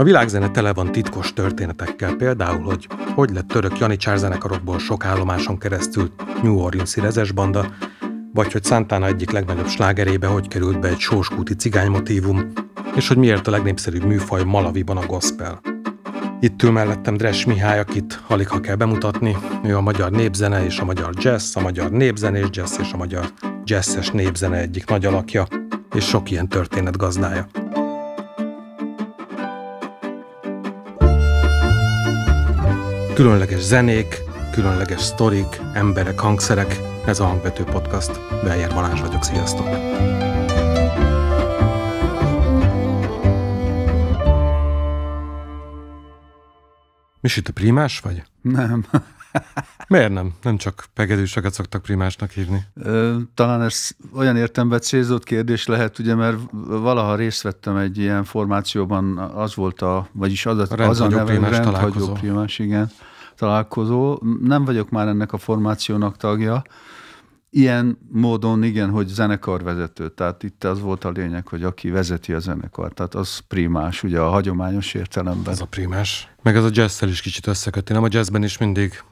A világzene tele van titkos történetekkel, például, hogy hogy lett török Janicsár zenekarokból sok állomáson keresztül New Orleans-i rezesbanda, vagy hogy Santana egyik legnagyobb slágerébe hogy került be egy sóskúti cigánymotívum, és hogy miért a legnépszerűbb műfaj Malaviban a gospel. Itt ül mellettem Dres Mihály, akit alig ha kell bemutatni. Ő a magyar népzene és a magyar jazz, a magyar népzenés jazz és a magyar jazzes népzene egyik nagy alakja, és sok ilyen történet gazdája. Különleges zenék, különleges sztorik, emberek, hangszerek, ez a Hangvető Podcast. Beljer Balázs vagyok, sziasztok! Misi, te primás vagy? Nem. Miért nem? Nem csak pegedűsöket szoktak primásnak hívni. Ö, talán ez olyan értemben célzott kérdés lehet, ugye, mert valaha részt vettem egy ilyen formációban, az volt a, vagyis az a, a az a neve, primás rendhagyó primás, igen, találkozó. Nem vagyok már ennek a formációnak tagja. Ilyen módon igen, hogy zenekarvezető, tehát itt az volt a lényeg, hogy aki vezeti a zenekart, tehát az primás, ugye a hagyományos értelemben. Ez a primás. Meg ez a jazzszel is kicsit összeköti. Nem a jazzben is mindig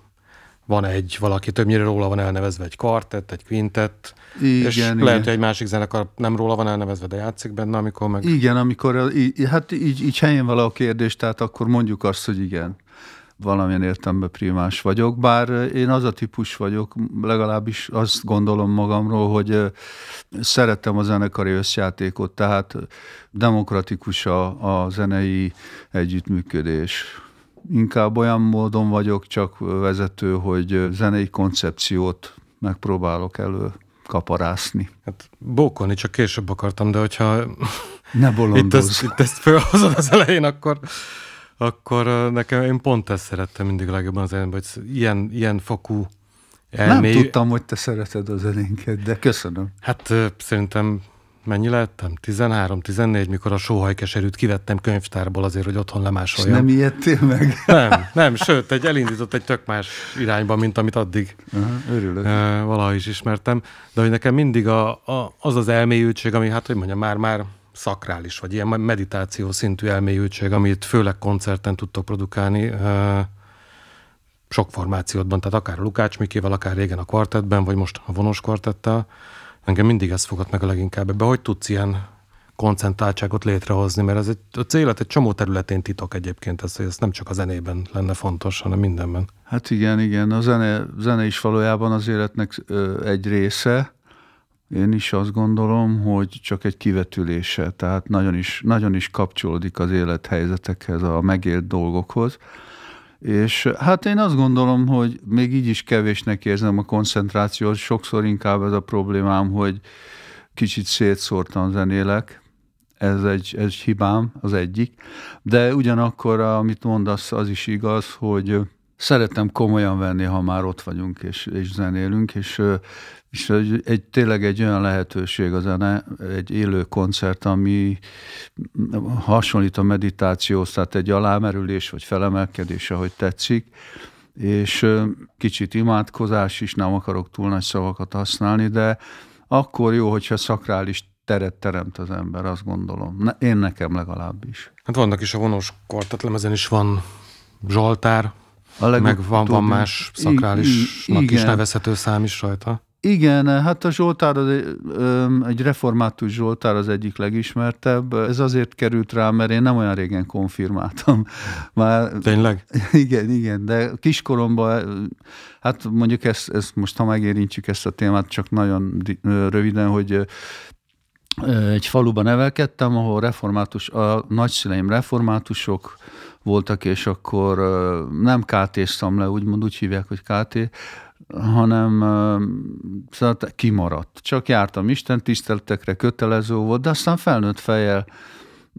van egy valaki, többnyire róla van elnevezve egy kvartett, egy quintett, Igen, és igen. lehet, hogy egy másik zenekar nem róla van elnevezve, de játszik benne, amikor meg... Igen, amikor hát így, így helyén vala a kérdés, tehát akkor mondjuk azt, hogy igen, valamilyen értelemben primás vagyok, bár én az a típus vagyok, legalábbis azt gondolom magamról, hogy ö, szeretem a zenekari összjátékot, tehát demokratikus a, a zenei együttműködés. Inkább olyan módon vagyok csak vezető, hogy zenei koncepciót megpróbálok elő Hát bókolni csak később akartam, de hogyha Ne itt ezt, itt ezt felhozod az elején, akkor, akkor nekem én pont ezt szerettem mindig legjobban az elején, hogy ilyen, ilyen fokú Nem elmély... tudtam, hogy te szereted a zenénket, de köszönöm. Hát szerintem mennyi lettem? 13-14, mikor a sóhajkeserűt kivettem könyvtárból azért, hogy otthon És lemásoljam. nem ijedtél meg? Nem, nem, sőt, egy elindított egy tök más irányba, mint amit addig Aha, örülök. valahogy is ismertem, de hogy nekem mindig a, a, az az elmélyültség, ami hát, hogy mondjam, már, már szakrális, vagy ilyen meditáció szintű elmélyültség, amit főleg koncerten tudtok produkálni, sok formációdban, tehát akár a Lukács Mikével, akár régen a kvartettben, vagy most a vonos kvartettel, engem mindig ez fogott meg a leginkább ebbe, hogy tudsz ilyen koncentráltságot létrehozni, mert ez egy, a célet egy csomó területén titok egyébként, ez, ez nem csak a zenében lenne fontos, hanem mindenben. Hát igen, igen, a zene, zene is valójában az életnek egy része. Én is azt gondolom, hogy csak egy kivetülése, tehát nagyon is, nagyon is kapcsolódik az élethelyzetekhez, a megélt dolgokhoz. És hát én azt gondolom, hogy még így is kevésnek érzem a koncentrációt, sokszor inkább ez a problémám, hogy kicsit szétszórtan zenélek, ez egy, ez hibám, az egyik. De ugyanakkor, amit mondasz, az is igaz, hogy szeretem komolyan venni, ha már ott vagyunk és, és zenélünk, és, és egy, egy, tényleg egy olyan lehetőség a zene, egy élő koncert, ami hasonlít a meditációhoz, tehát egy alámerülés vagy felemelkedés, ahogy tetszik, és kicsit imádkozás is, nem akarok túl nagy szavakat használni, de akkor jó, hogyha szakrális teret teremt az ember, azt gondolom. Ne, én nekem legalábbis. Hát vannak is a vonos kvartetlemezen is van Zsoltár, A meg van, van más szakrálisnak I- is igen. nevezhető szám is rajta. Igen, hát a Zsoltár, az egy, egy református Zsoltár az egyik legismertebb. Ez azért került rá, mert én nem olyan régen konfirmáltam. Már, Tényleg? igen, igen, de kiskoromban, hát mondjuk ezt, ezt most, ha megérintjük ezt a témát, csak nagyon röviden, hogy egy faluban nevelkedtem, ahol református, a nagyszüleim reformátusok voltak, és akkor nem KT-ztam le, úgymond úgy hívják, hogy KT, hanem szóval kimaradt. Csak jártam Isten tiszteletekre, kötelező volt, de aztán felnőtt fejjel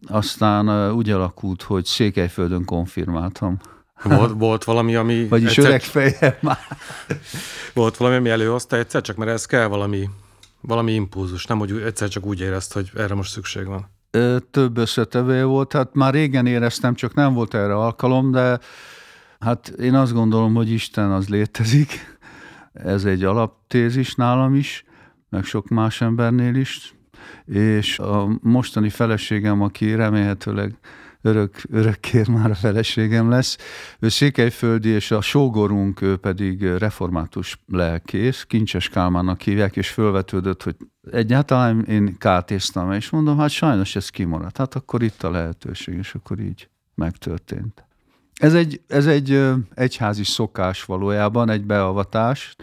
aztán úgy alakult, hogy Székelyföldön konfirmáltam. Volt, volt valami, ami... Vagyis egyszer- öreg fejjel már. Volt valami, ami előhozta egyszer, csak mert ez kell valami, valami impulzus, nem hogy egyszer csak úgy érezt, hogy erre most szükség van. Több összetevője volt, hát már régen éreztem, csak nem volt erre alkalom, de hát én azt gondolom, hogy Isten az létezik. Ez egy alaptézis nálam is, meg sok más embernél is, és a mostani feleségem, aki remélhetőleg örök, örökkér már a feleségem lesz. Ő székelyföldi, és a sógorunk ő pedig református lelkész, Kincses Kálmánnak hívják, és fölvetődött, hogy egyáltalán én kátéztam, és mondom, hát sajnos ez kimaradt. Hát akkor itt a lehetőség, és akkor így megtörtént. Ez egy, ez egy egyházi szokás valójában, egy beavatás.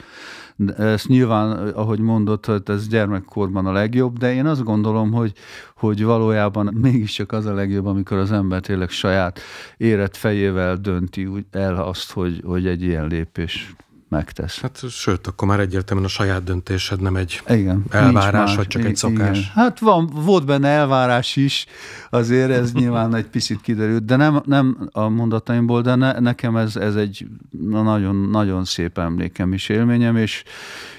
Ezt nyilván, ahogy hogy ez gyermekkorban a legjobb, de én azt gondolom, hogy, hogy valójában mégiscsak az a legjobb, amikor az ember tényleg saját érett fejével dönti el azt, hogy, hogy egy ilyen lépés megtesz. Hát sőt, akkor már egyértelműen a saját döntésed nem egy igen, elvárás, vagy csak egy szokás. Igen. Hát van, volt benne elvárás is, azért ez nyilván egy picit kiderült, de nem, nem a mondataimból, de ne, nekem ez, ez egy nagyon, nagyon szép emlékem is élményem, és,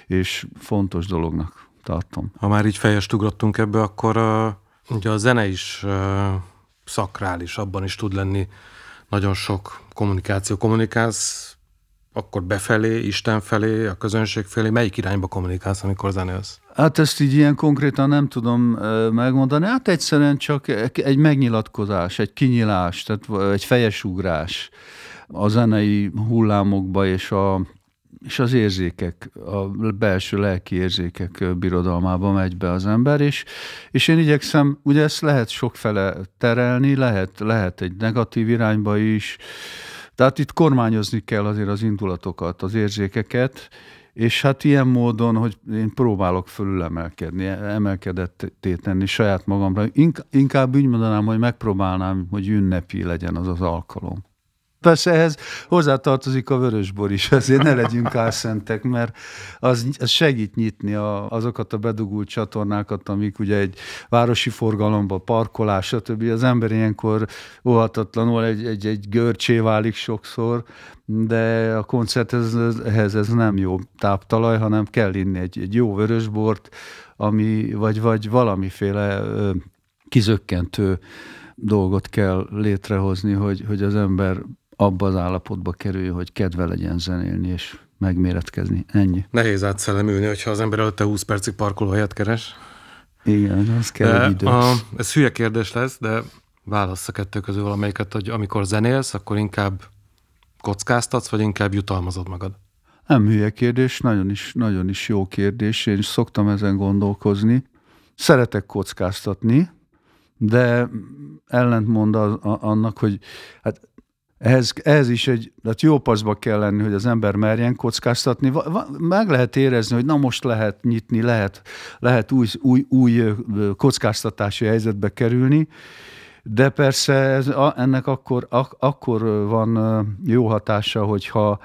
és fontos dolognak tartom. Ha már így fejest ugrottunk ebbe, akkor uh, ugye a zene is uh, szakrális, abban is tud lenni nagyon sok kommunikáció. Kommunikálsz akkor befelé, Isten felé, a közönség felé, melyik irányba kommunikálsz, amikor zenélsz? Hát ezt így ilyen konkrétan nem tudom megmondani. Hát egyszerűen csak egy megnyilatkozás, egy kinyilás, tehát egy fejesugrás a zenei hullámokba és a és az érzékek, a belső lelki érzékek birodalmába megy be az ember, és, és én igyekszem, ugye ezt lehet sokfele terelni, lehet, lehet egy negatív irányba is, tehát itt kormányozni kell azért az indulatokat, az érzékeket, és hát ilyen módon, hogy én próbálok fölülemelkedni, emelkedetté tenni saját magamra. Inkább úgy mondanám, hogy megpróbálnám, hogy ünnepi legyen az az alkalom. Persze ehhez hozzátartozik a vörösbor is, ezért ne legyünk álszentek, mert az, az segít nyitni a, azokat a bedugult csatornákat, amik ugye egy városi forgalomba, parkolás, stb. Az ember ilyenkor óhatatlanul egy, egy, egy görcsé válik sokszor, de a koncert ez, ehhez ez nem jó táptalaj, hanem kell inni egy, egy jó vörösbort, ami, vagy, vagy valamiféle ö, kizökkentő dolgot kell létrehozni, hogy, hogy az ember abba az állapotba kerül, hogy kedve legyen zenélni, és megméretkezni. Ennyi. Nehéz átszellemülni, hogyha az ember előtte 20 percig parkolóhelyet keres. Igen, az kell de idő. A, ez hülye kérdés lesz, de válasz a kettő közül valamelyiket, hogy amikor zenélsz, akkor inkább kockáztatsz, vagy inkább jutalmazod magad? Nem hülye kérdés, nagyon is, nagyon is jó kérdés. Én is szoktam ezen gondolkozni. Szeretek kockáztatni, de ellentmond az, annak, hogy hát ehhez, ehhez is egy, tehát jó paszba kell lenni, hogy az ember merjen kockáztatni. Meg lehet érezni, hogy na most lehet nyitni, lehet, lehet új, új, új kockáztatási helyzetbe kerülni, de persze ez, ennek akkor, ak, akkor van jó hatása, hogyha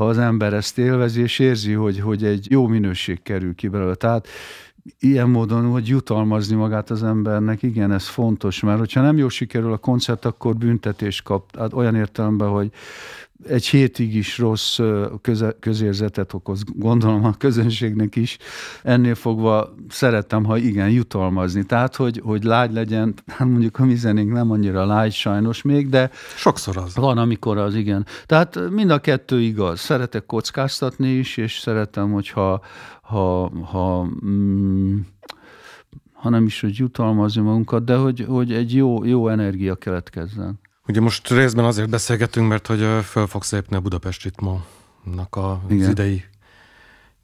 ha az ember ezt élvezi, és érzi, hogy, hogy egy jó minőség kerül ki belőle. Tehát ilyen módon, hogy jutalmazni magát az embernek, igen, ez fontos, mert hogyha nem jó sikerül a koncert, akkor büntetés kap. Hát olyan értelemben, hogy egy hétig is rossz köze, közérzetet okoz, gondolom a közönségnek is. Ennél fogva szeretem, ha igen, jutalmazni. Tehát, hogy, hogy lágy legyen, hát mondjuk a mi zenénk nem annyira lágy sajnos még, de sokszor az. Van, amikor az, igen. Tehát mind a kettő igaz. Szeretek kockáztatni is, és szeretem, hogyha ha, ha mm, ha nem is, hogy jutalmazni magunkat, de hogy, hogy egy jó, jó energia keletkezzen. Ugye most részben azért beszélgetünk, mert hogy föl fogsz lépni a Budapest Ritmo-nak az Igen. idei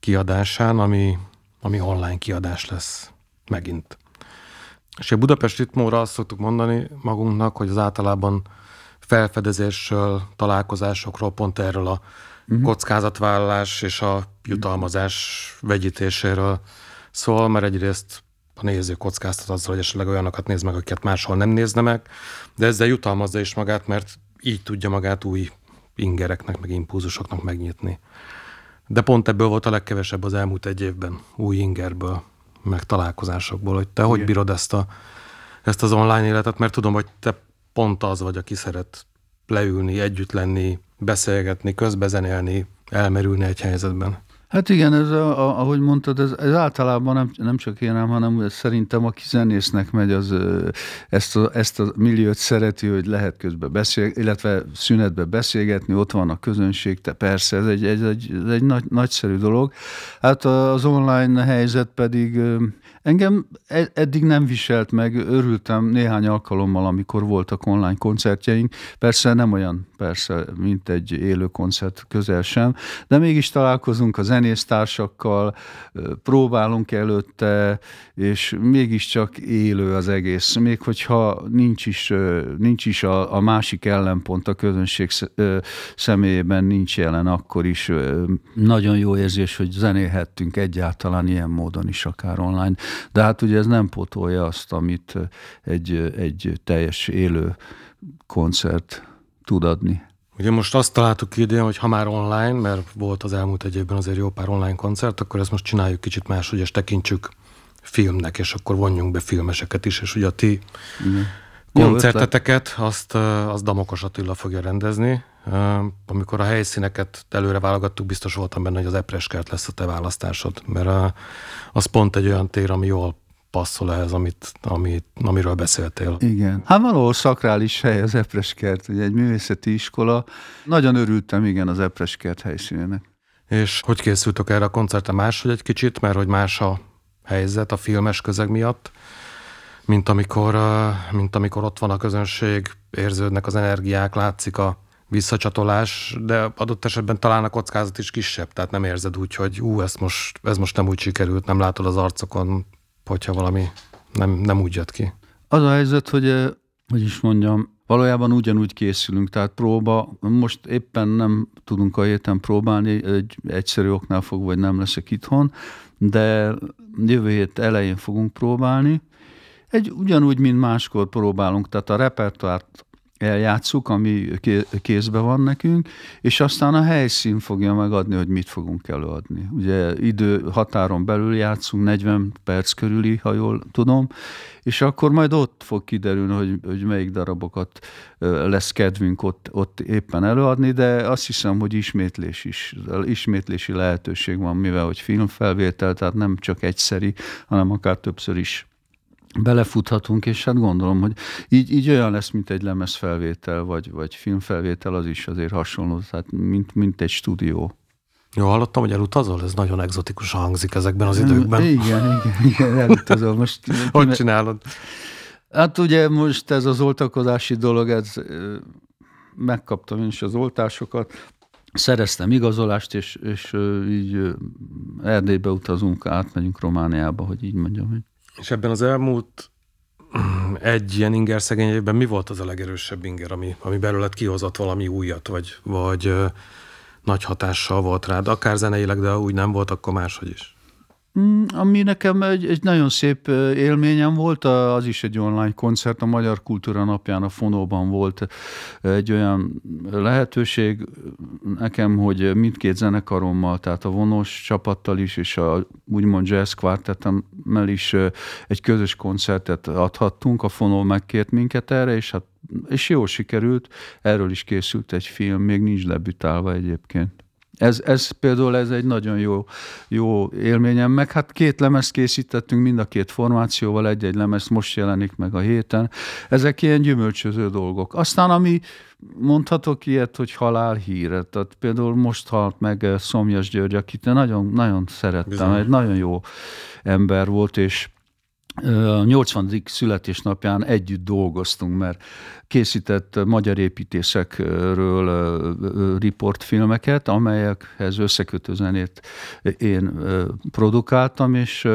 kiadásán, ami, ami online kiadás lesz megint. És a Budapest Ritmóra azt szoktuk mondani magunknak, hogy az általában felfedezésről, találkozásokról, pont erről a uh-huh. kockázatvállalás és a jutalmazás vegyítéséről szól, mert egyrészt a néző kockáztat azzal, hogy esetleg olyanokat néz meg, akiket máshol nem nézne meg, de ezzel jutalmazza is magát, mert így tudja magát új ingereknek, meg impulzusoknak megnyitni. De pont ebből volt a legkevesebb az elmúlt egy évben, új ingerből, meg találkozásokból, hogy te Igen. hogy bírod ezt, a, ezt az online életet, mert tudom, hogy te pont az vagy, aki szeret leülni, együtt lenni, beszélgetni, közbezenélni, elmerülni egy helyzetben. Hát igen, ez a, a, ahogy mondtad, ez, ez általában nem, nem csak én, hanem szerintem aki zenésznek megy, az ezt a, ezt a milliót szereti, hogy lehet közben beszél, illetve szünetbe beszélgetni, ott van a közönség, te persze, ez egy, egy, egy, ez egy nagy, nagyszerű dolog. Hát az online helyzet pedig Engem eddig nem viselt meg, örültem néhány alkalommal, amikor voltak online koncertjeink. Persze nem olyan, persze, mint egy élő koncert közel sem, de mégis találkozunk a zenésztársakkal, próbálunk előtte, és mégiscsak élő az egész. Még hogyha nincs is, nincs is a, a másik ellenpont a közönség személyében nincs jelen, akkor is nagyon jó érzés, hogy zenélhettünk egyáltalán ilyen módon is, akár online. De hát ugye ez nem pótolja azt, amit egy, egy teljes élő koncert tud adni. Ugye most azt találtuk ki idén, hogy ha már online, mert volt az elmúlt egy évben azért jó pár online koncert, akkor ezt most csináljuk kicsit máshogy, és tekintsük filmnek, és akkor vonjunk be filmeseket is, és ugye a ti Igen. koncerteteket, azt, azt Damokos Attila fogja rendezni. Amikor a helyszíneket előre válogattuk, biztos voltam benne, hogy az Epreskert lesz a te választásod, mert az pont egy olyan tér, ami jól passzol ehhez, amit, amit, amiről beszéltél. Igen. Hát valahol szakrális hely az Epreskert, ugye egy művészeti iskola. Nagyon örültem, igen, az Epreskert helyszínének. És hogy készültök erre a koncertre máshogy egy kicsit, mert hogy más a helyzet a filmes közeg miatt, mint amikor, mint amikor ott van a közönség, érződnek az energiák, látszik a visszacsatolás, de adott esetben talán a kockázat is kisebb, tehát nem érzed úgy, hogy ú, ez most, ez most nem úgy sikerült, nem látod az arcokon, hogyha valami nem, nem úgy jött ki. Az a helyzet, hogy, hogy is mondjam, valójában ugyanúgy készülünk, tehát próba, most éppen nem tudunk a héten próbálni, egy egyszerű oknál fogva, hogy nem leszek itthon, de jövő hét elején fogunk próbálni. Egy ugyanúgy, mint máskor próbálunk, tehát a repertoárt eljátszuk, ami kézbe van nekünk, és aztán a helyszín fogja megadni, hogy mit fogunk előadni. Ugye idő határon belül játszunk, 40 perc körüli, ha jól tudom, és akkor majd ott fog kiderülni, hogy, hogy melyik darabokat lesz kedvünk ott, ott éppen előadni, de azt hiszem, hogy ismétlés is, ismétlési lehetőség van, mivel hogy filmfelvétel, tehát nem csak egyszeri, hanem akár többször is belefuthatunk, és hát gondolom, hogy így, így olyan lesz, mint egy lemezfelvétel, vagy, vagy filmfelvétel, az is azért hasonló, tehát mint, mint egy stúdió. Jó, hallottam, hogy elutazol? Ez nagyon egzotikusan hangzik ezekben az időkben. Igen, igen, igen elutazol. Most, hogy csinálod? Hát ugye most ez az oltakozási dolog, ez megkaptam én is az oltásokat, szereztem igazolást, és, és így Erdélybe utazunk, átmegyünk Romániába, hogy így mondjam. Hogy és ebben az elmúlt egy ilyen inger szegény mi volt az a legerősebb inger, ami, ami belőled kihozott valami újat, vagy, vagy ö, nagy hatással volt rád, akár zeneileg, de úgy nem volt, akkor máshogy is? Mm, ami nekem egy, egy nagyon szép élményem volt, az is egy online koncert, a Magyar Kultúra Napján a Fonóban volt egy olyan lehetőség nekem, hogy mindkét zenekarommal, tehát a vonos csapattal is, és a úgymond jazz kvartetemmel is egy közös koncertet adhattunk, a Fonó megkért minket erre, és hát és jól sikerült, erről is készült egy film, még nincs lebütálva egyébként. Ez, ez például ez egy nagyon jó, jó élményem, meg hát két lemezt készítettünk, mind a két formációval, egy-egy lemez most jelenik meg a héten. Ezek ilyen gyümölcsöző dolgok. Aztán ami mondhatok ilyet, hogy halálhíre. Tehát például most halt meg Szomjas György, akit nagyon, nagyon szerettem, Bizony. egy nagyon jó ember volt, és a 80. születésnapján együtt dolgoztunk, mert készített magyar építésekről riportfilmeket, amelyekhez összekötő zenét én produkáltam, és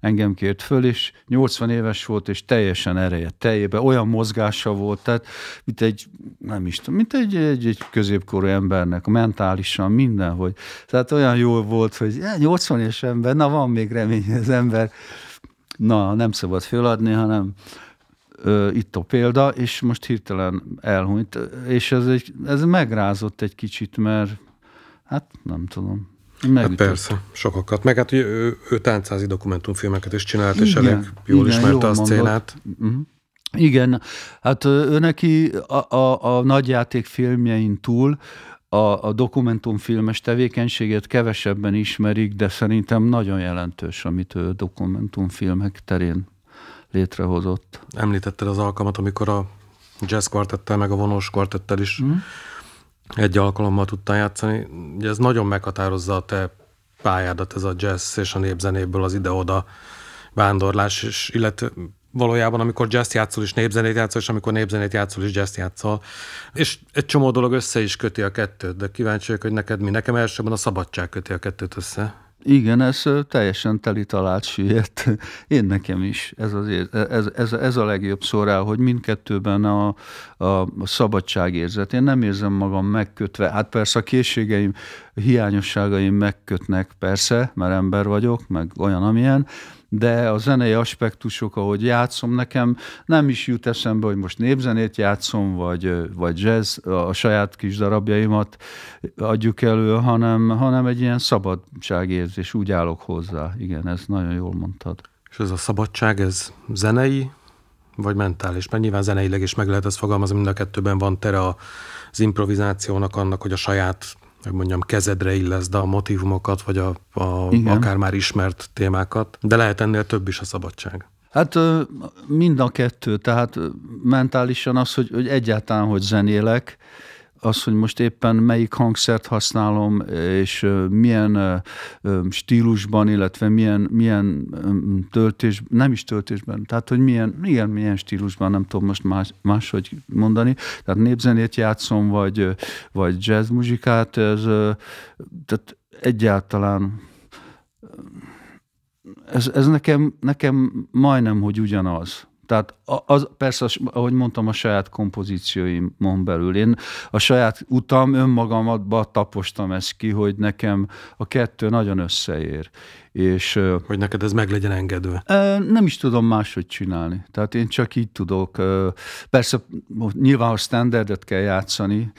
engem kért föl, és 80 éves volt, és teljesen ereje teljében, olyan mozgása volt, tehát mint egy, nem is tudom, mint egy, egy, egy középkorú embernek, mentálisan minden, hogy tehát olyan jó volt, hogy 80 éves ember, na van még remény, az ember na, nem szabad föladni, hanem ö, itt a példa, és most hirtelen elhunyt, és ez, egy, ez megrázott egy kicsit, mert hát nem tudom. Hát persze, sokakat. Meg hát ugye ő, ő táncázi dokumentumfilmeket is csinált, és igen, elég jól igen, ismerte a szcénát. Uh-huh. Igen, hát ő neki a, a, a nagyjáték filmjein túl a, a, dokumentumfilmes tevékenységet kevesebben ismerik, de szerintem nagyon jelentős, amit ő dokumentumfilmek terén létrehozott. Említetted az alkalmat, amikor a jazz kvartettel, meg a vonós kvartettel is mm. egy alkalommal tudtál játszani. Ugye ez nagyon meghatározza a te pályádat, ez a jazz és a népzenéből az ide-oda vándorlás, és illetve valójában, amikor jazz játszol és népzenét játszol, és amikor népzenét játszol és jazz játszol. És egy csomó dolog össze is köti a kettőt, de kíváncsi vagyok, hogy neked mi. Nekem elsőben a szabadság köti a kettőt össze. Igen, ez teljesen teli talált süllyedt. Én nekem is. Ez, az, ez, ez, ez a legjobb szó hogy mindkettőben a, a szabadságérzet. Én nem érzem magam megkötve. Hát persze a készségeim, hiányosságaim megkötnek, persze, mert ember vagyok, meg olyan, amilyen, de a zenei aspektusok, ahogy játszom, nekem nem is jut eszembe, hogy most népzenét játszom, vagy, vagy jazz, a saját kis darabjaimat adjuk elő, hanem, hanem egy ilyen szabadságérzés, úgy állok hozzá. Igen, ez nagyon jól mondtad. És ez a szabadság, ez zenei, vagy mentális? Mert nyilván zeneileg is meg lehet ezt fogalmazni, mind a kettőben van tere az improvizációnak, annak, hogy a saját hogy mondjam, kezedre illeszd a motivumokat, vagy a, a akár már ismert témákat, de lehet ennél több is a szabadság. Hát mind a kettő, tehát mentálisan az, hogy, hogy egyáltalán, hogy zenélek, az, hogy most éppen melyik hangszert használom, és milyen stílusban, illetve milyen, milyen töltés, nem is töltésben, tehát hogy milyen, igen, milyen stílusban, nem tudom most más, máshogy mondani, tehát népzenét játszom, vagy, vagy jazz muzsikát, ez, tehát egyáltalán ez, ez nekem, nekem majdnem, hogy ugyanaz. Tehát az, persze, ahogy mondtam, a saját kompozícióimon belül. Én a saját utam önmagamat tapostam ezt ki, hogy nekem a kettő nagyon összeér. És, hogy neked ez meg legyen engedve? Nem is tudom máshogy csinálni. Tehát én csak így tudok. Persze nyilván, ha standardet kell játszani,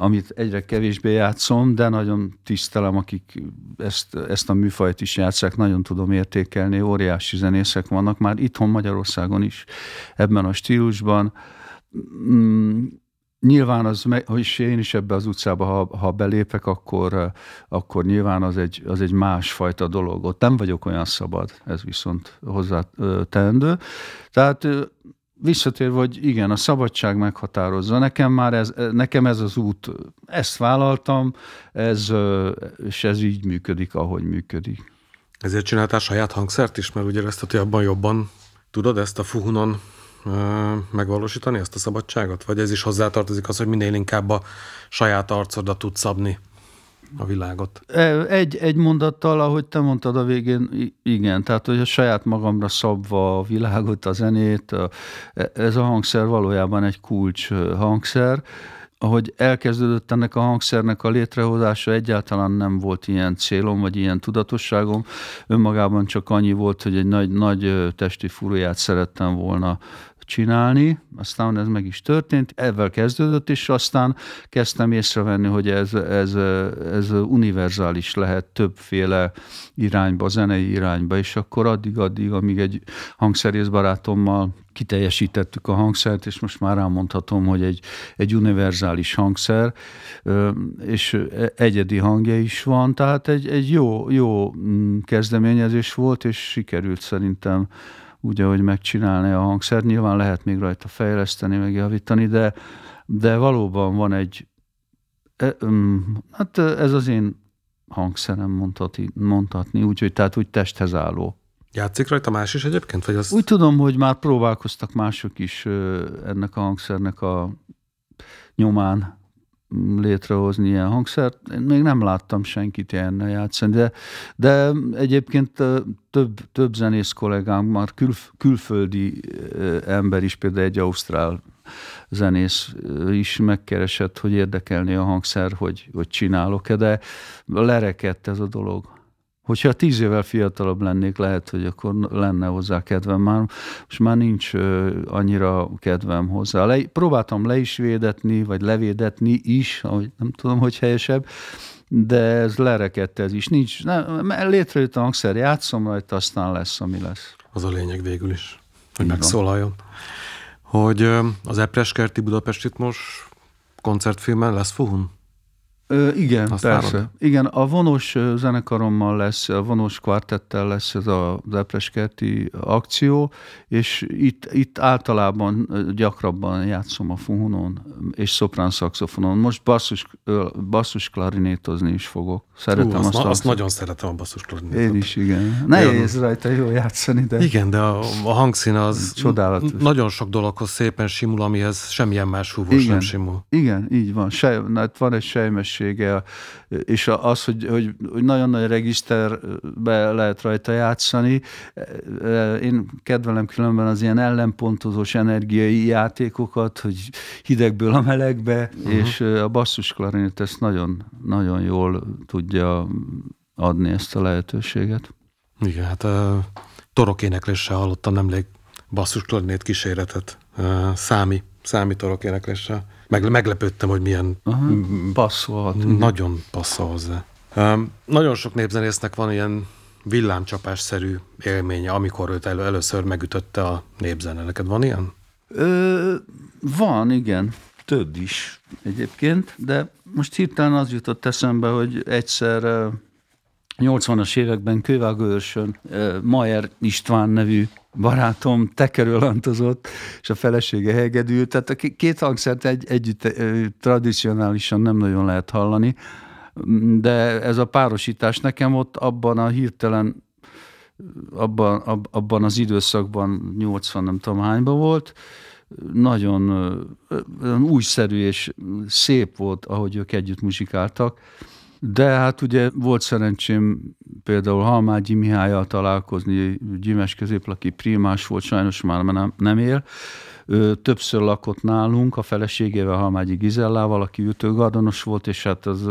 amit egyre kevésbé játszom, de nagyon tisztelem, akik ezt, ezt a műfajt is játszák, nagyon tudom értékelni, óriási zenészek vannak már itthon Magyarországon is ebben a stílusban. Mm, nyilván az, hogy én is ebbe az utcába, ha, ha belépek, akkor, akkor nyilván az egy, az egy másfajta dolog. Ott nem vagyok olyan szabad, ez viszont hozzá teendő. Tehát visszatérve, hogy igen, a szabadság meghatározza. Nekem már ez, nekem ez az út, ezt vállaltam, ez, és ez így működik, ahogy működik. Ezért csináltál saját hangszert is, mert ugye ezt a abban jobban tudod ezt a fuhunon megvalósítani, ezt a szabadságot? Vagy ez is hozzátartozik az, hogy minél inkább a saját arcodra tudsz szabni? A világot. E, egy, egy mondattal, ahogy te mondtad a végén, igen, tehát hogy a saját magamra szabva a világot, a zenét, e, ez a hangszer valójában egy kulcs hangszer, ahogy elkezdődött ennek a hangszernek a létrehozása, egyáltalán nem volt ilyen célom, vagy ilyen tudatosságom. Önmagában csak annyi volt, hogy egy nagy, nagy testi furuját szerettem volna csinálni, aztán ez meg is történt, ezzel kezdődött, és aztán kezdtem észrevenni, hogy ez, ez, ez univerzális lehet többféle irányba, zenei irányba, és akkor addig-addig, amíg egy hangszerész barátommal kiteljesítettük a hangszert, és most már elmondhatom, hogy egy, egy univerzális hangszer, és egyedi hangja is van, tehát egy, egy jó, jó mm, kezdeményezés volt, és sikerült szerintem úgy, ahogy megcsinálni a hangszert. Nyilván lehet még rajta fejleszteni, megjavítani, de, de valóban van egy, e, hát ez az én hangszerem mondhatni, mondhatni úgyhogy tehát úgy testhez álló. Játszik rajta más is egyébként? Vagy azt... Úgy tudom, hogy már próbálkoztak mások is ennek a hangszernek a nyomán létrehozni ilyen hangszert. Én még nem láttam senkit ilyennel játszani, de, de egyébként több, több zenész kollégám, már kül, külföldi ember is, például egy ausztrál zenész is megkeresett, hogy érdekelni a hangszer, hogy, hogy csinálok-e, de lerekedt ez a dolog. Hogyha tíz évvel fiatalabb lennék, lehet, hogy akkor lenne hozzá kedvem. Már, most már nincs annyira kedvem hozzá. Le, próbáltam le is védetni, vagy levédetni is, ahogy nem tudom, hogy helyesebb, de ez lerekedt ez is. Nincs, nem, létrejött a hangszer, játszom rajta, aztán lesz, ami lesz. Az a lényeg végül is, hogy Így megszólaljon. Hogy az Epreskerti Budapest most koncertfilmen lesz Fuhun? Ö, igen, Használod? persze. Igen, a vonós ö, zenekarommal lesz, a vonós kvartettel lesz ez a Epreskerti akció, és itt, itt általában gyakrabban játszom a fuhonon és szoprán szaxofonon. Most basszus, basszus klarinétozni is fogok. Szeretem Hú, azt, azt, azt nagyon szeretem a basszus klarinétot. Én is, igen. Nehéz rajta jól játszani, de Igen, de a, a hangszín az Csodálatos. nagyon sok dologhoz szépen simul, amihez semmilyen más fúvós nem simul. Igen, így van. Sej, hát van egy sejmessége, és az, hogy, hogy, hogy nagyon nagy regiszterbe lehet rajta játszani. Én kedvelem különben az ilyen ellenpontozós energiai játékokat, hogy hidegből a melegbe, uh-huh. és a basszus klarinét ezt nagyon, nagyon jól tudja adni ezt a lehetőséget. Igen, hát uh, torok énekléssel hallottam nemrég basszus klarinét kíséretet, uh, számi, számi torok énekléssel. Meg, meglepődtem, hogy milyen Aha, nagyon passzol hozzá. Um, nagyon sok népzenésznek van ilyen villámcsapásszerű élménye, amikor őt elő, először megütötte a népzene. Neked van ilyen? Ö, van, igen. Több is egyébként, de most hirtelen az jutott eszembe, hogy egyszer 80-as években Kővágőrsön Mayer István nevű barátom tekerőlantozott, és a felesége hegedül, tehát a két hangszert egy, együtt tradicionálisan nem nagyon lehet hallani, de ez a párosítás nekem ott abban a hirtelen abban, ab, abban az időszakban 80 nem tudom hányban volt, nagyon újszerű és szép volt, ahogy ők együtt muzsikáltak, de hát ugye volt szerencsém például Halmágyi Mihályjal találkozni, Gyimes középlaki primás volt, sajnos már nem, nem él. Ő többször lakott nálunk, a feleségével, Halmágyi Gizellával, aki ütőgardonos volt, és hát az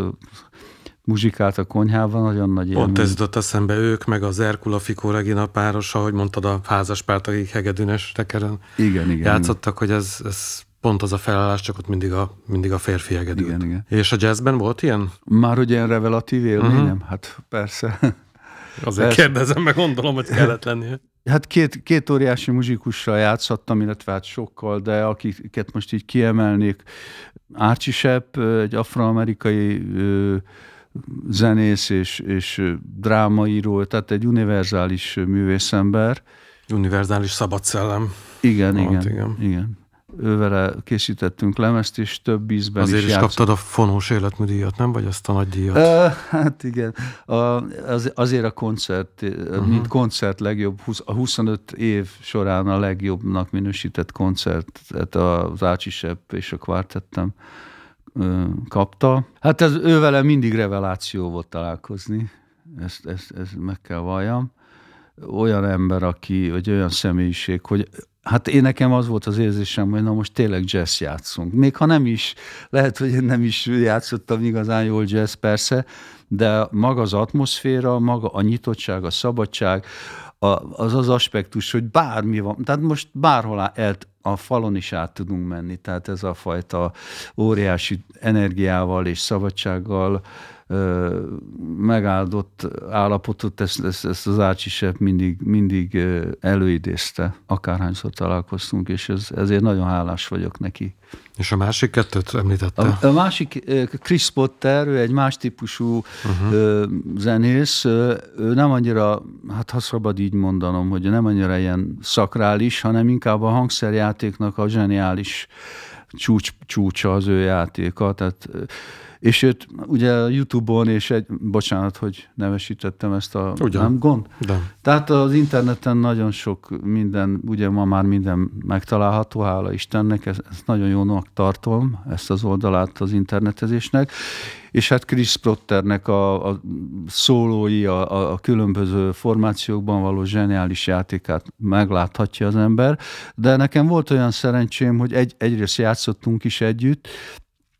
muzsikált a konyhában, nagyon nagy Pont élmény. ez jutott eszembe ők, meg az Erkula Fikó Regina páros, ahogy mondtad, a házaspárt, akik hegedűnes tekeren Igen, igen. játszottak, hogy ez, ez pont az a felállás, csak ott mindig a, mindig a férfi hegedű. Igen, igen. És a jazzben volt ilyen? Már hogy ilyen revelatív élményem? Uh-huh. Hát persze. Azért Persze. kérdezem, meg gondolom, hogy kellett lennie. Hát két, két óriási muzsikussal játszottam, illetve hát sokkal, de akiket most így kiemelnék, Archie Shepp, egy afroamerikai zenész és, és drámaíró, tehát egy univerzális művészember. Univerzális szabad szellem. Igen, igen, igen. igen, igen. Ővele készítettünk lemezt, és több ízben Azért is, is játszott. kaptad a fonós életműdíjat, nem? Vagy azt a nagy díjat? Hát igen, a, az, azért a koncert, uh-huh. mint koncert legjobb, a 25 év során a legjobbnak minősített koncertet az Ácsi Sepp és a kvartettem ö, kapta. Hát ez ővele mindig reveláció volt találkozni, ezt, ezt, ezt meg kell valljam. Olyan ember, aki, vagy olyan személyiség, hogy Hát én nekem az volt az érzésem, hogy na most tényleg jazz játszunk. Még ha nem is, lehet, hogy én nem is játszottam igazán jól jazz persze, de maga az atmoszféra, maga a nyitottság, a szabadság, az az aspektus, hogy bármi van, tehát most bárhol el, a falon is át tudunk menni, tehát ez a fajta óriási energiával és szabadsággal megáldott állapotot, ezt, ezt, ezt az Ácsi mindig, mindig előidézte, akárhányszor találkoztunk, és ez, ezért nagyon hálás vagyok neki. És a másik kettőt említette? A, a másik, Chris Potter, ő egy más típusú uh-huh. zenész, ő nem annyira, hát ha szabad így mondanom, hogy nem annyira ilyen szakrális, hanem inkább a hangszerjátéknak a zseniális csúcs, csúcsa az ő játéka, tehát és őt ugye a Youtube-on, és egy, bocsánat, hogy nevesítettem ezt a, Ugyan. nem gond? De. Tehát az interneten nagyon sok minden, ugye ma már minden megtalálható, hála Istennek, ezt, ezt nagyon jónak tartom, ezt az oldalát az internetezésnek, és hát Chris Protternek a, a szólói, a, a, a különböző formációkban való zseniális játékát megláthatja az ember, de nekem volt olyan szerencsém, hogy egy, egyrészt játszottunk is együtt,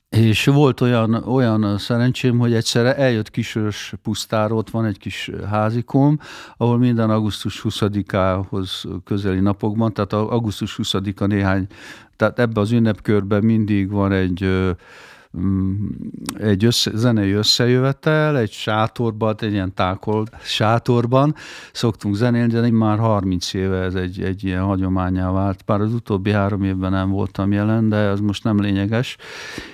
és volt olyan, olyan szerencsém, hogy egyszerre eljött Kisörös pusztára, ott van egy kis házikom, ahol minden augusztus 20-ához közeli napokban, tehát augusztus 20-a néhány, tehát ebbe az ünnepkörben mindig van egy egy össze, zenei összejövetel, egy sátorban, egy ilyen tákol sátorban szoktunk zenélni, de már 30 éve ez egy, egy ilyen hagyományá vált. Bár az utóbbi három évben nem voltam jelen, de ez most nem lényeges.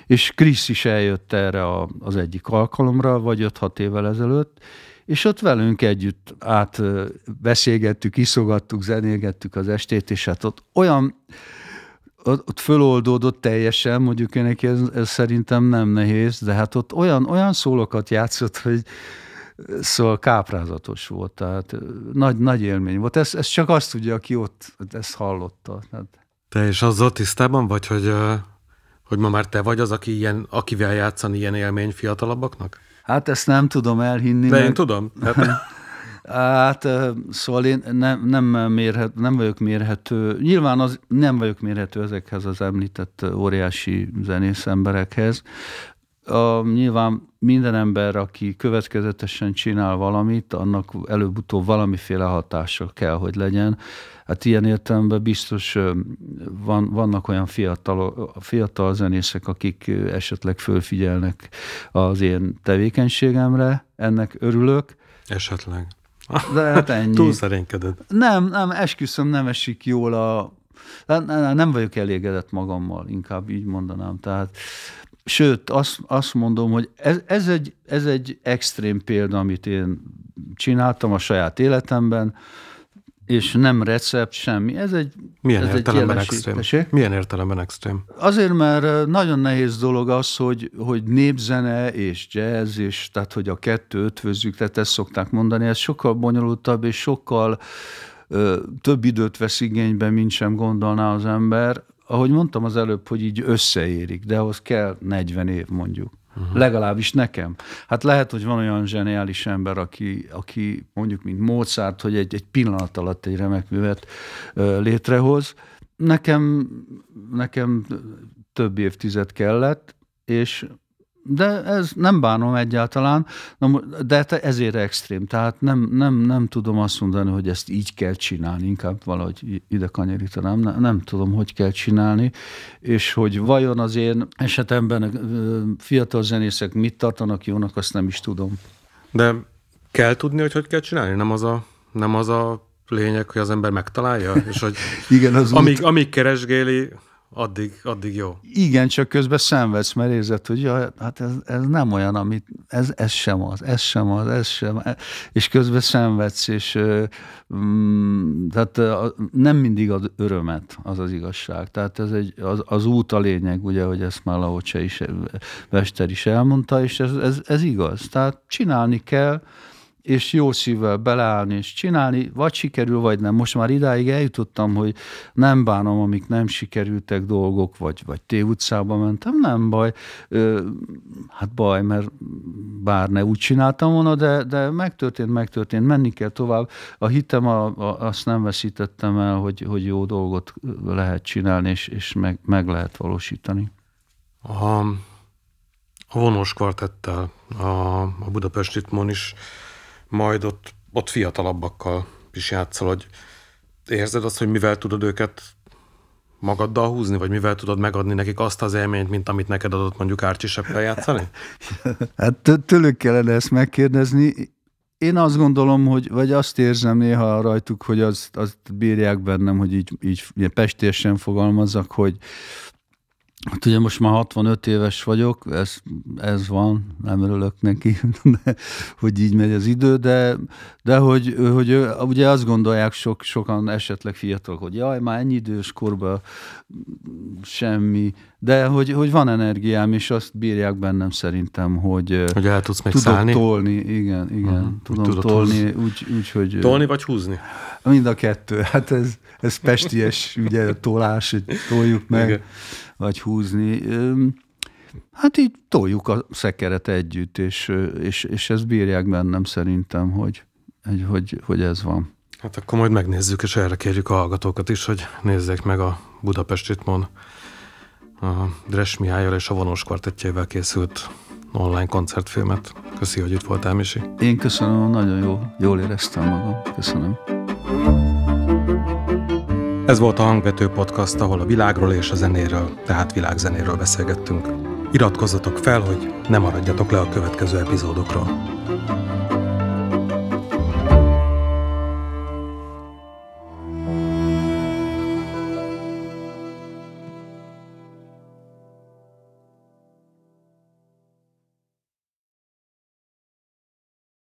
És Krisz is eljött erre a, az egyik alkalomra, vagy 5-6 évvel ezelőtt, és ott velünk együtt átbeszélgettük, iszogattuk, zenélgettük az estét, és hát ott olyan ott föloldódott teljesen, mondjuk neki ez, ez szerintem nem nehéz, de hát ott olyan, olyan szólokat játszott, hogy szóval káprázatos volt, tehát nagy, nagy élmény volt. Ez, ez csak azt tudja, aki ott ezt hallotta. Tehát... Te is azzal tisztában vagy, hogy, hogy ma már te vagy az, aki ilyen, akivel játszani ilyen élmény fiatalabbaknak? Hát ezt nem tudom elhinni. De meg... én tudom. Hát... Hát, szóval én nem, nem, mérhet, nem vagyok mérhető, nyilván az, nem vagyok mérhető ezekhez az említett óriási zenész emberekhez. A, nyilván minden ember, aki következetesen csinál valamit, annak előbb-utóbb valamiféle hatása kell, hogy legyen. Hát ilyen értelemben biztos van, vannak olyan fiatal, fiatal zenészek, akik esetleg fölfigyelnek az én tevékenységemre, ennek örülök. Esetleg. De hát ennyi. Túl szerénykeded. Nem, nem, esküszöm, nem esik jól a... Nem vagyok elégedett magammal, inkább így mondanám. Tehát, sőt, azt, azt mondom, hogy ez, ez, egy, ez egy extrém példa, amit én csináltam a saját életemben, és nem recept, semmi. Ez egy Milyen ez értelemben egy extrém? Tessék? Milyen értelemben extrém? Azért, mert nagyon nehéz dolog az, hogy, hogy népzene és jazz, és tehát, hogy a kettő ötvözzük, tehát ezt szokták mondani, ez sokkal bonyolultabb, és sokkal ö, több időt vesz igénybe, mint sem gondolná az ember. Ahogy mondtam az előbb, hogy így összeérik, de ahhoz kell 40 év mondjuk. Uh-huh. Legalábbis nekem. Hát lehet, hogy van olyan zseniális ember, aki, aki mondjuk, mint Mozart, hogy egy, egy pillanat alatt egy remek művet ö, létrehoz. Nekem, nekem több évtized kellett, és de ez nem bánom egyáltalán, de ezért extrém. Tehát nem, nem, nem tudom azt mondani, hogy ezt így kell csinálni, inkább valahogy ide kanyarítanám, nem, nem tudom, hogy kell csinálni, és hogy vajon az én esetemben fiatal zenészek mit tartanak jónak, azt nem is tudom. De kell tudni, hogy hogy kell csinálni? Nem az a, nem az a lényeg, hogy az ember megtalálja, és hogy Igen, az amíg, amíg keresgéli, Addig, addig jó. Igen, csak közben szenvedsz, mert érzed, hogy ja, hát ez, ez nem olyan, amit, ez, ez sem az, ez sem az, ez sem, és közben szenvedsz, és mm, tehát nem mindig az örömet, az az igazság. Tehát ez egy, az, az út a lényeg, ugye, hogy ezt már Laocse is, Vester is elmondta, és ez, ez, ez igaz. Tehát csinálni kell, és jó szívvel beleállni és csinálni, vagy sikerül, vagy nem. Most már idáig eljutottam, hogy nem bánom, amik nem sikerültek dolgok, vagy, vagy utcába mentem, nem baj. Ö, hát baj, mert bár ne úgy csináltam volna, de, de megtörtént, megtörtént, menni kell tovább. A hitem, a, a, azt nem veszítettem el, hogy, hogy jó dolgot lehet csinálni, és, és meg, meg lehet valósítani. A, a vonós kvartettel, a, a Budapestitmon is majd ott, ott fiatalabbakkal is játszol, hogy érzed azt, hogy mivel tudod őket magaddal húzni, vagy mivel tudod megadni nekik azt az élményt, mint amit neked adott mondjuk Árcsi Seppel játszani? hát tőlük kellene ezt megkérdezni. Én azt gondolom, hogy, vagy azt érzem néha rajtuk, hogy azt, azt bírják bennem, hogy így, így pestésen fogalmazzak, hogy, Hát ugye most már 65 éves vagyok, ez, ez van, nem örülök neki, de, hogy így megy az idő, de, de hogy, hogy ugye azt gondolják sok, sokan esetleg fiatalok, hogy jaj, már ennyi idős korban semmi, de hogy, hogy van energiám, és azt bírják bennem szerintem, hogy, hogy el tudsz tudok szállni? tolni, igen, igen, uh-huh. tudom Tudod tolni, úgy, úgy, hogy... Tolni vagy húzni? Mind a kettő, hát ez, ez pesties, ugye, tolás, hogy toljuk meg. Igen vagy húzni. Hát így toljuk a szekeret együtt, és, és, és ezt bírják bennem szerintem, hogy, hogy, hogy ez van. Hát akkor majd megnézzük, és erre kérjük a hallgatókat is, hogy nézzék meg a Budapest Ritmon a Dres Mihályal és a Vonós Kvartettjével készült online koncertfilmet. Köszi, hogy itt voltál, Misi. Én köszönöm, nagyon jó, jól éreztem magam. Köszönöm. Ez volt a Hangvető Podcast, ahol a világról és a zenéről, tehát világzenéről beszélgettünk. Iratkozzatok fel, hogy ne maradjatok le a következő epizódokról.